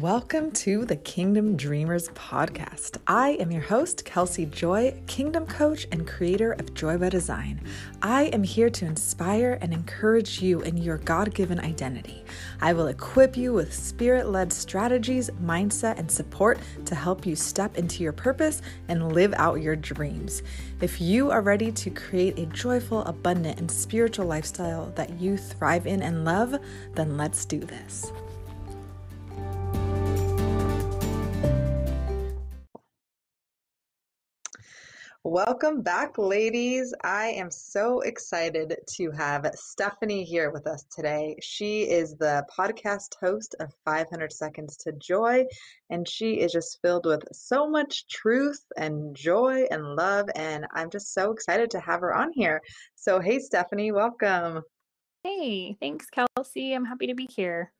Welcome to the Kingdom Dreamers podcast. I am your host, Kelsey Joy, Kingdom Coach and creator of Joy by Design. I am here to inspire and encourage you in your God given identity. I will equip you with spirit led strategies, mindset, and support to help you step into your purpose and live out your dreams. If you are ready to create a joyful, abundant, and spiritual lifestyle that you thrive in and love, then let's do this. Welcome back, ladies. I am so excited to have Stephanie here with us today. She is the podcast host of 500 Seconds to Joy, and she is just filled with so much truth and joy and love. And I'm just so excited to have her on here. So, hey, Stephanie, welcome. Hey, thanks, Kelsey. I'm happy to be here.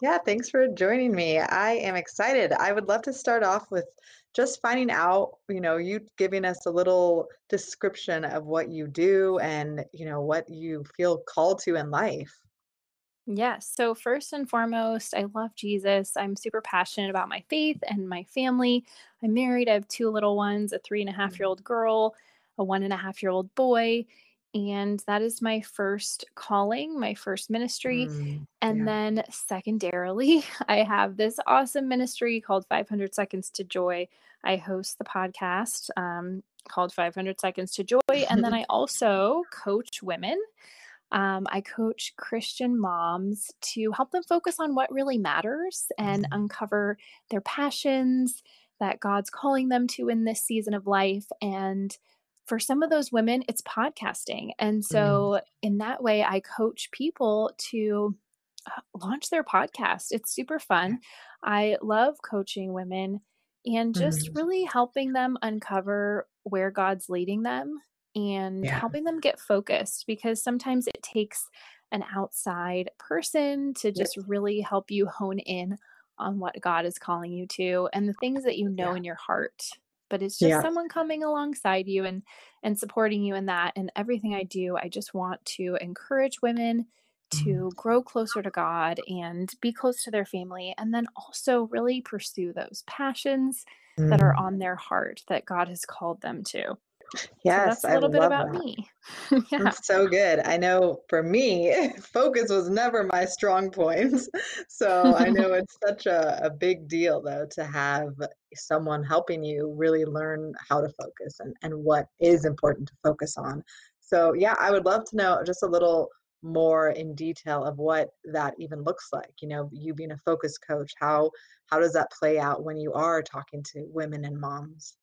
Yeah, thanks for joining me. I am excited. I would love to start off with just finding out, you know, you giving us a little description of what you do and, you know, what you feel called to in life. Yes. So, first and foremost, I love Jesus. I'm super passionate about my faith and my family. I'm married. I have two little ones a three and a half mm. year old girl, a one and a half year old boy and that is my first calling, my first ministry. Mm, and yeah. then, secondarily, I have this awesome ministry called 500 Seconds to Joy. I host the podcast um, called 500 Seconds to Joy. And then I also coach women. Um, I coach Christian moms to help them focus on what really matters and mm. uncover their passions that God's calling them to in this season of life. And for some of those women, it's podcasting. And mm. so, mm. in that way, I coach people to uh, launch their podcast. It's super fun. I love coaching women and just mm. really helping them uncover where God's leading them and yeah. helping them get focused because sometimes it takes an outside person to just yep. really help you hone in on what God is calling you to and the things that you know yeah. in your heart but it's just yeah. someone coming alongside you and and supporting you in that and everything i do i just want to encourage women to mm. grow closer to god and be close to their family and then also really pursue those passions mm. that are mm. on their heart that god has called them to Yes, so that's a little I bit about that. me. yeah. So good. I know for me, focus was never my strong point. So I know it's such a, a big deal though to have someone helping you really learn how to focus and, and what is important to focus on. So yeah, I would love to know just a little more in detail of what that even looks like. You know, you being a focus coach, how how does that play out when you are talking to women and moms?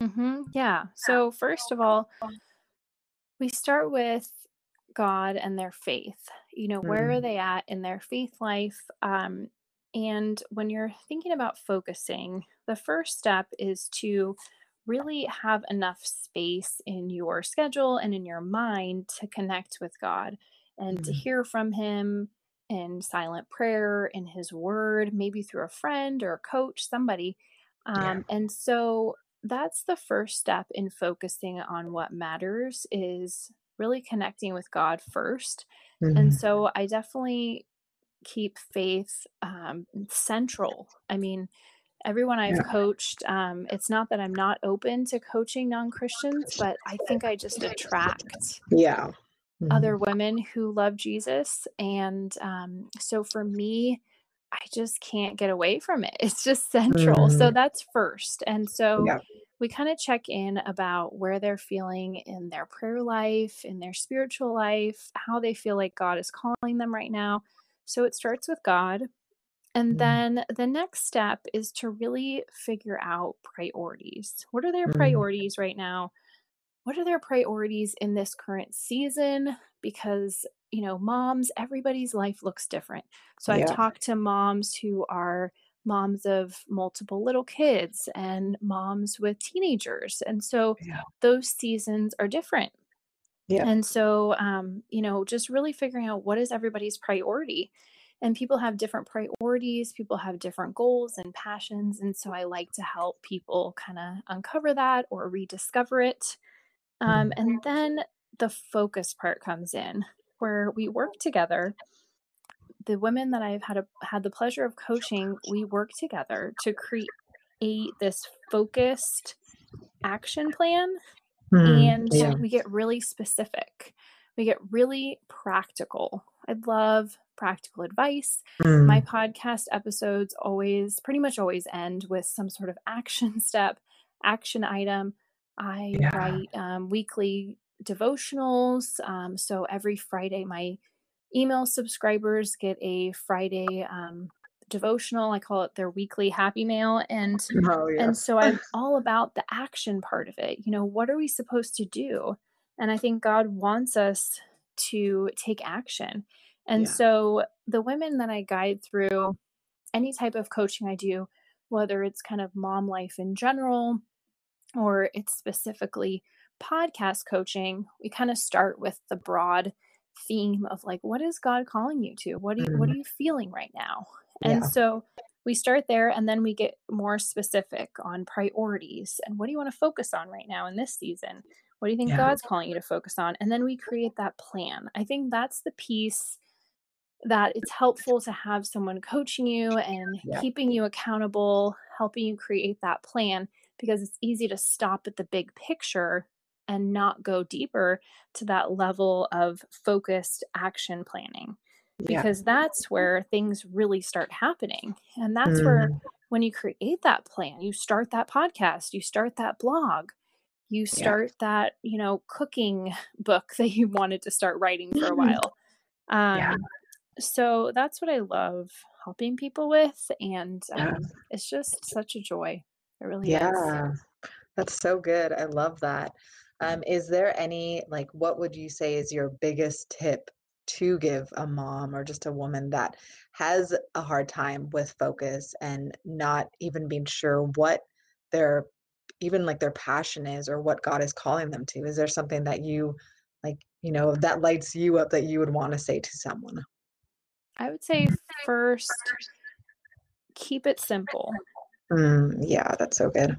Mm-hmm. Yeah. So, first of all, we start with God and their faith. You know, where are mm. they at in their faith life? Um, and when you're thinking about focusing, the first step is to really have enough space in your schedule and in your mind to connect with God and to mm. hear from Him in silent prayer, in His Word, maybe through a friend or a coach, somebody. Yeah. Um, and so that's the first step in focusing on what matters is really connecting with God 1st mm-hmm. And so I definitely keep faith um, central. I mean, everyone I've yeah. coached, um, it's not that I'm not open to coaching non Christians, but I think I just attract. Yeah. Mm-hmm. Other women who love Jesus. And um, so for me, I just can't get away from it. It's just central. Mm. So that's first. And so yeah. we kind of check in about where they're feeling in their prayer life, in their spiritual life, how they feel like God is calling them right now. So it starts with God. And mm. then the next step is to really figure out priorities. What are their mm. priorities right now? What are their priorities in this current season? Because you know, moms, everybody's life looks different. So yeah. I've talked to moms who are moms of multiple little kids and moms with teenagers. And so yeah. those seasons are different. Yeah. And so, um, you know, just really figuring out what is everybody's priority. And people have different priorities, people have different goals and passions. And so I like to help people kind of uncover that or rediscover it. Um, and then the focus part comes in where we work together the women that I've had a, had the pleasure of coaching, we work together to create this focused action plan mm, and yeah. we get really specific. We get really practical. I love practical advice. Mm. My podcast episodes always, pretty much always end with some sort of action step, action item. I yeah. write um, weekly devotionals. Um, so every Friday, my email subscribers get a Friday um, devotional. I call it their weekly happy mail. And oh, yeah. and so I'm all about the action part of it. You know, what are we supposed to do? And I think God wants us to take action. And yeah. so the women that I guide through any type of coaching I do, whether it's kind of mom life in general or it's specifically podcast coaching, we kind of start with the broad theme of like what is God calling you to? What do you, what are mm-hmm. you feeling right now? And yeah. so we start there and then we get more specific on priorities and what do you want to focus on right now in this season? What do you think yeah. God's calling you to focus on? And then we create that plan. I think that's the piece that it's helpful to have someone coaching you and yeah. keeping you accountable, helping you create that plan because it's easy to stop at the big picture and not go deeper to that level of focused action planning because yeah. that's where things really start happening and that's mm. where when you create that plan you start that podcast you start that blog you start yeah. that you know cooking book that you wanted to start writing for a while um, yeah. so that's what i love helping people with and um, it's just such a joy it really yeah is. that's so good i love that um, is there any like what would you say is your biggest tip to give a mom or just a woman that has a hard time with focus and not even being sure what their even like their passion is or what God is calling them to? Is there something that you like, you know, that lights you up that you would want to say to someone? I would say first keep it simple. Mm, yeah, that's so good.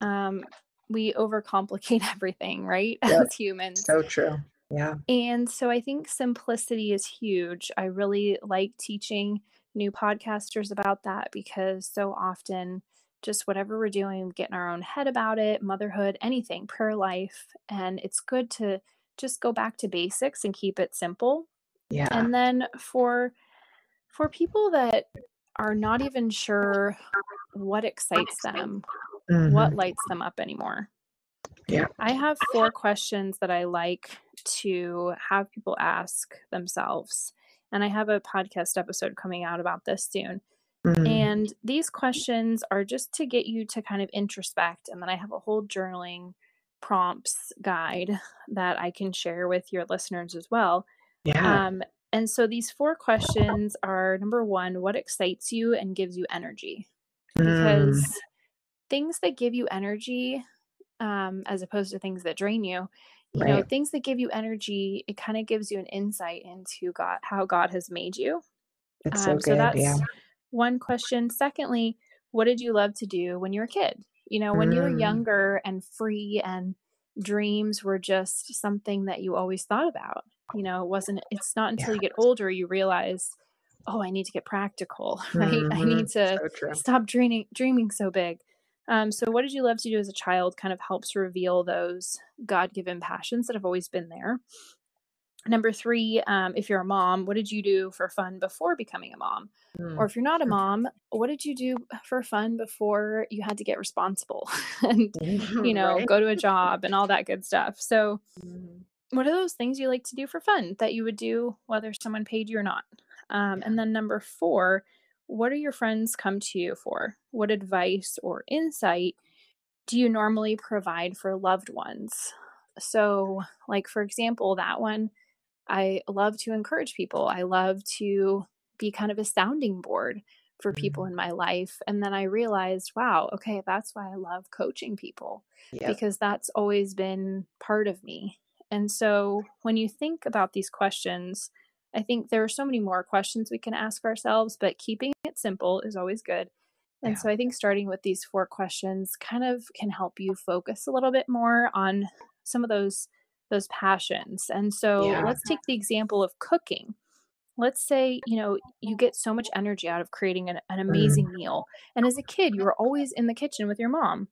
Um, we overcomplicate everything, right? Yep. As humans. So true. Yeah. And so I think simplicity is huge. I really like teaching new podcasters about that because so often just whatever we're doing, we get in our own head about it, motherhood, anything, prayer life. And it's good to just go back to basics and keep it simple. Yeah. And then for for people that are not even sure what excites them, mm-hmm. what lights them up anymore. Yeah. I have four questions that I like to have people ask themselves. And I have a podcast episode coming out about this soon. Mm. And these questions are just to get you to kind of introspect. And then I have a whole journaling prompts guide that I can share with your listeners as well. Yeah. Um, and so these four questions are number one, what excites you and gives you energy? Because mm. Things that give you energy um, as opposed to things that drain you. You right. know, things that give you energy, it kind of gives you an insight into God, how God has made you. It's so, um, so that's yeah. one question. Secondly, what did you love to do when you were a kid? You know, when mm. you were mm. younger and free and dreams were just something that you always thought about. You know, it wasn't, it's not until yeah. you get older you realize, oh, I need to get practical, right? Mm-hmm. I need to so stop dreaming, dreaming so big. Um, so, what did you love to do as a child kind of helps reveal those God given passions that have always been there. Number three, um, if you're a mom, what did you do for fun before becoming a mom? Mm. Or if you're not a mom, what did you do for fun before you had to get responsible and, you know, right? go to a job and all that good stuff? So, mm. what are those things you like to do for fun that you would do whether someone paid you or not? Um, and then number four, what do your friends come to you for? What advice or insight do you normally provide for loved ones? So, like, for example, that one, I love to encourage people. I love to be kind of a sounding board for people mm-hmm. in my life. And then I realized, wow, okay, that's why I love coaching people yep. because that's always been part of me. And so when you think about these questions, I think there are so many more questions we can ask ourselves, but keeping it simple is always good. And yeah. so I think starting with these four questions kind of can help you focus a little bit more on some of those those passions. And so yeah. let's take the example of cooking. let's say you know you get so much energy out of creating an, an amazing Mm. meal and as a kid you were always in the kitchen with your mom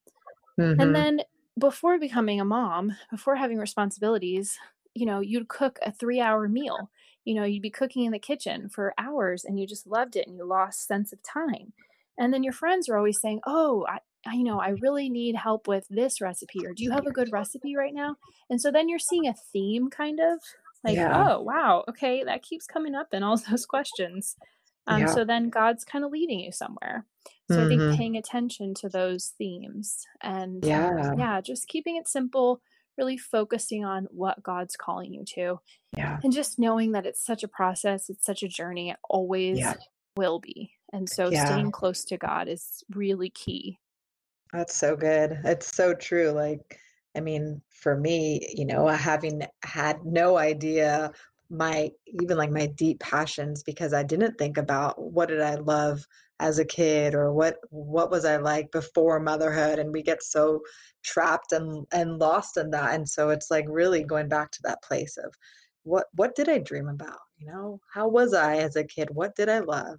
and Mhm. then before becoming a mom before having responsibilities you know you'd cook a three hour meal you know you'd be cooking in the kitchen for hours and you just loved it and you lost sense of time and then your friends are always saying oh I, I you know i really need help with this recipe or do you have a good recipe right now and so then you're seeing a theme kind of like, Yeah. oh, wow, okay, that keeps coming up in all those questions. Um, Yeah. so then God's kind of leading you somewhere. So I think Mhm. paying attention to those themes and Yeah. yeah, just keeping it simple, really focusing on what God's calling you to, Yeah. and just knowing that it's such a process, it's such a journey, it always Yeah. will be. And so Yeah. staying close to God is really key. That's so good. It's so true. Like, I mean, for me, you know, having had no idea my even like my deep passions because I didn't think about what did I love as a kid or what what was I like before motherhood and we get so trapped and and lost in that. And so it's like really going back to that place of what what did I dream about? You know, how was I as a kid? What did I love?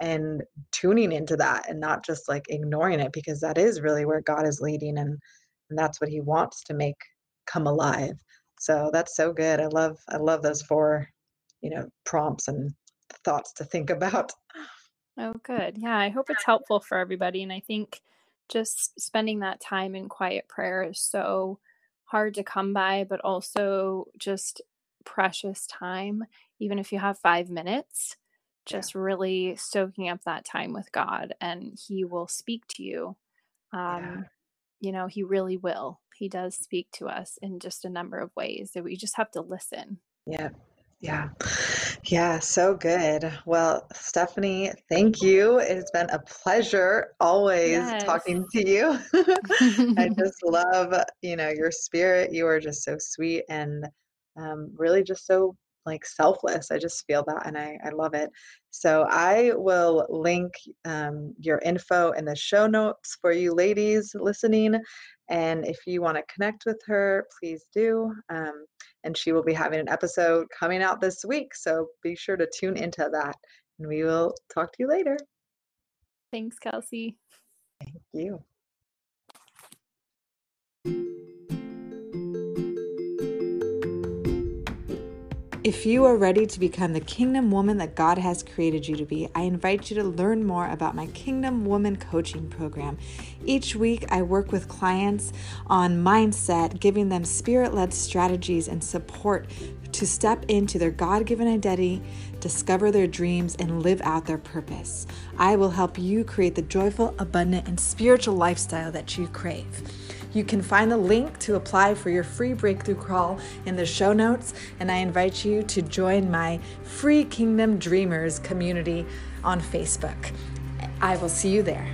And tuning into that and not just like ignoring it because that is really where God is leading and, and that's what he wants to make come alive. So that's so good. I love I love those four, you know, prompts and thoughts to think about. Oh, good. Yeah, I hope it's helpful for everybody. And I think just spending that time in quiet prayer is so hard to come by, but also just precious time. Even if you have five minutes, Yeah. just really soaking up that time with God, and He will speak to you. Yeah. Um, You know, He really will. He does speak to us in just a number of ways that we just have to listen. Yeah. Yeah. Yeah, so good. Well, Stephanie, thank you. It's been a pleasure always Yes. talking to you. I just love, you know, your spirit. You are just so sweet and um, really just so like selfless. I just feel that and I, I love it. So I will link um, your info in the show notes for you ladies listening. And if you want to connect with her, please do. Um, and she will be having an episode coming out this week. So be sure to tune into that. And we will talk to you later. Thanks, Kelsey. Thank you. If you are ready to become the kingdom woman that God has created you to be, I invite you to learn more about my Kingdom Woman Coaching Program. Each week, I work with clients on mindset, giving them spirit led strategies and support to step into their God given identity, discover their dreams, and live out their purpose. I will help you create the joyful, abundant, and spiritual lifestyle that you crave. You can find the link to apply for your free breakthrough crawl in the show notes, and I invite you to join my free Kingdom Dreamers community on Facebook. I will see you there.